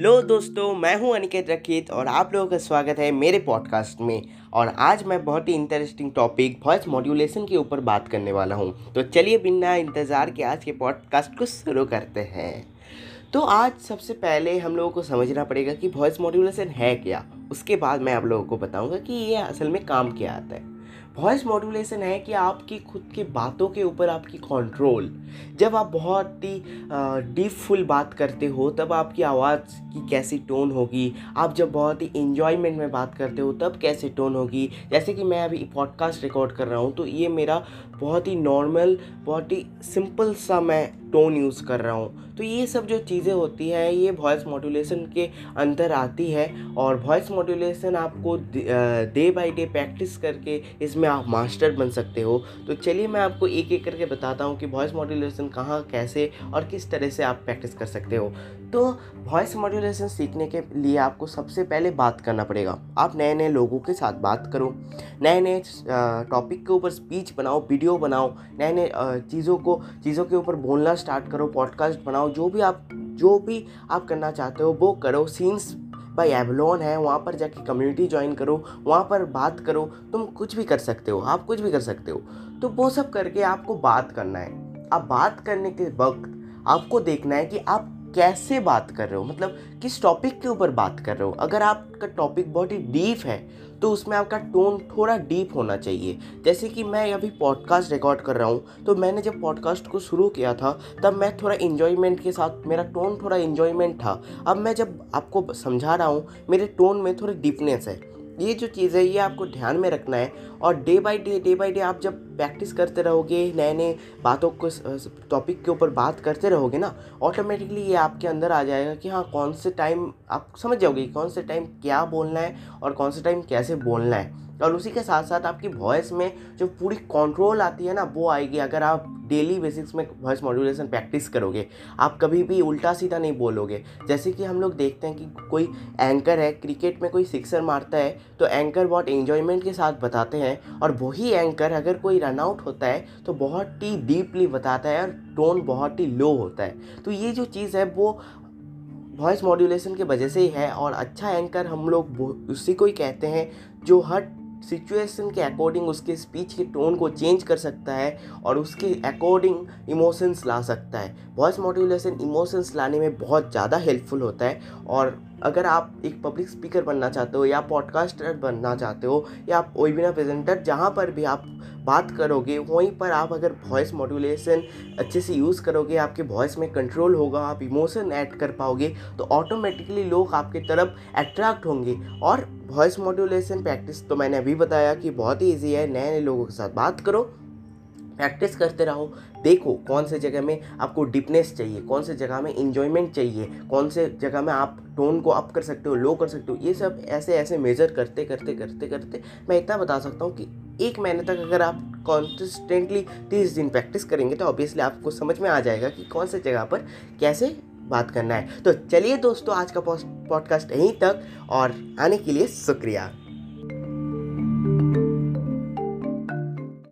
Hello दोस्तों, मैं हूँ अनिकेत रखित और आप लोगों का स्वागत है मेरे पॉडकास्ट में। और आज मैं बहुत ही इंटरेस्टिंग टॉपिक वॉइस मॉड्यूलेशन के ऊपर बात करने वाला हूँ। तो चलिए बिना इंतज़ार के आज के पॉडकास्ट को शुरू करते हैं। तो आज सबसे पहले हम लोगों को समझना पड़ेगा कि वॉइस मॉड्यूलेशन है क्या। उसके बाद मैं आप लोगों को बताऊँगा कि ये असल में काम क्या आता है। वॉइस मॉड्यूलेशन है कि आपकी खुद की बातों के ऊपर आपकी कंट्रोल जब आप बहुत ही डीप फुल बात करते हो, तब आपकी आवाज़ की कैसी टोन होगी? आप जब बहुत ही इन्जॉयमेंट में बात करते हो, तब कैसे टोन होगी? जैसे कि मैं अभी पॉडकास्ट रिकॉर्ड कर रहा हूँ तो ये मेरा बहुत ही नॉर्मल बहुत ही सिंपल सा मैं टोन यूज़ कर रहा हूँ। तो ये सब जो चीज़ें होती हैं, ये वॉइस मॉड्यूलेशन के अंदर आती है और वॉइस मॉड्यूलेशन आपको डे बाय डे प्रैक्टिस करके इसमें आप मास्टर बन सकते हो। तो चलिए मैं आपको एक एक करके बताता हूँ कि वॉइस मॉड्यूलेशन कहाँ, कैसे और किस तरह से आप प्रैक्टिस कर सकते हो। तो वॉइस मॉड्यूलेशन सीखने के लिए आपको सबसे पहले बात करना पड़ेगा। आप नए नए लोगों के साथ बात करो। नए नए टॉपिक के ऊपर स्पीच बनाओ वीडियो बनाओ। नए नए चीज़ों को, चीज़ों के ऊपर बोलना स्टार्ट करो पॉडकास्ट बनाओ, जो भी आप, जो भी आप करना चाहते हो, वो करो। सीन्स बाई एवलोन है, वहाँ पर जाके कम्युनिटी ज्वाइन करो, वहाँ पर बात करो, तुम कुछ भी कर सकते हो, आप कुछ भी कर सकते हो। तो वो सब करके आपको बात करना है। आप बात करने के वक्त आपको देखना है कि आप कैसे बात कर रहे हो मतलब किस टॉपिक के ऊपर बात कर रहे हो। अगर आपका टॉपिक बहुत ही डीप है तो उसमें आपका टोन थोड़ा डीप होना चाहिए। जैसे कि मैं अभी पॉडकास्ट रिकॉर्ड कर रहा हूँ तो मैंने जब पॉडकास्ट को शुरू किया था, तब मैं थोड़ा इन्जॉयमेंट के साथ, मेरा टोन थोड़ा इन्जॉयमेंट था। अब मैं जब आपको समझा रहा हूँ, मेरे टोन में थोड़ी डीपनेस है। ये जो चीज़ है, ये आपको ध्यान में रखना है और day by day day by day आप जब प्रैक्टिस करते रहोगे नए नए बातों को टॉपिक के ऊपर बात करते रहोगे ना ऑटोमेटिकली ये आपके अंदर आ जाएगा कि हाँ कौन से टाइम आप समझ जाओगे कौन से टाइम क्या बोलना है और कौन से टाइम कैसे बोलना है। और उसी के साथ साथ आपकी वॉइस में जो पूरी कंट्रोल आती है ना, वो आएगी। अगर आप डेली बेसिक्स में वॉइस मॉड्यूलेशन प्रैक्टिस करोगे, आप कभी भी उल्टा सीधा नहीं बोलोगे। जैसे कि हम लोग देखते हैं कि कोई एंकर है क्रिकेट में कोई सिक्सर मारता है तो एंकर बहुत इन्जॉयमेंट के साथ बताते हैं और वही एंकर अगर कोई रन आउट होता है तो बहुत ही डीपली बताता है और टोन बहुत ही लो होता है। तो ये जो चीज़ है, वो वॉइस मॉड्यूलेशन के वजह से ही है और अच्छा एंकर हम लोग उसी को ही कहते हैं जो हर सिचुएशन के अकॉर्डिंग उसके स्पीच के टोन को चेंज कर सकता है और उसके अकॉर्डिंग इमोशंस ला सकता है। वॉइस मॉड्यूलेशन इमोशंस लाने में बहुत ज़्यादा हेल्पफुल होता है और अगर आप एक पब्लिक स्पीकर बनना चाहते हो या पॉडकास्टर बनना चाहते हो या आप वेबिनार प्रेजेंटर जहाँ पर भी आप बात करोगे, वहीं पर आप अगर वॉइस मॉड्यूलेशन अच्छे से यूज़ करोगे, आपके वॉइस में कंट्रोल होगा, आप इमोशन ऐड कर पाओगे तो ऑटोमेटिकली लोग आपके तरफ़ अट्रैक्ट होंगे। और वॉइस मॉड्यूलेशन प्रैक्टिस तो मैंने अभी बताया कि बहुत ही ईजी है नए नए लोगों के साथ बात करो प्रैक्टिस करते रहो। देखो कौन से जगह में आपको डिपनेस चाहिए, कौन से जगह में इन्जॉयमेंट चाहिए, कौन से जगह में आप टोन को अप कर सकते हो लो कर सकते हो, ये सब ऐसे ऐसे मेजर करते करते करते करते मैं इतना बता सकता हूँ कि एक महीने तक अगर आप कॉन्सिस्टेंटली तीस दिन प्रैक्टिस करेंगे तो ऑब्वियसली आपको समझ में आ जाएगा कि कौन से जगह पर कैसे बात करना है। तो चलिए दोस्तों, आज का पॉडकास्ट यहीं तक और आने के लिए शुक्रिया।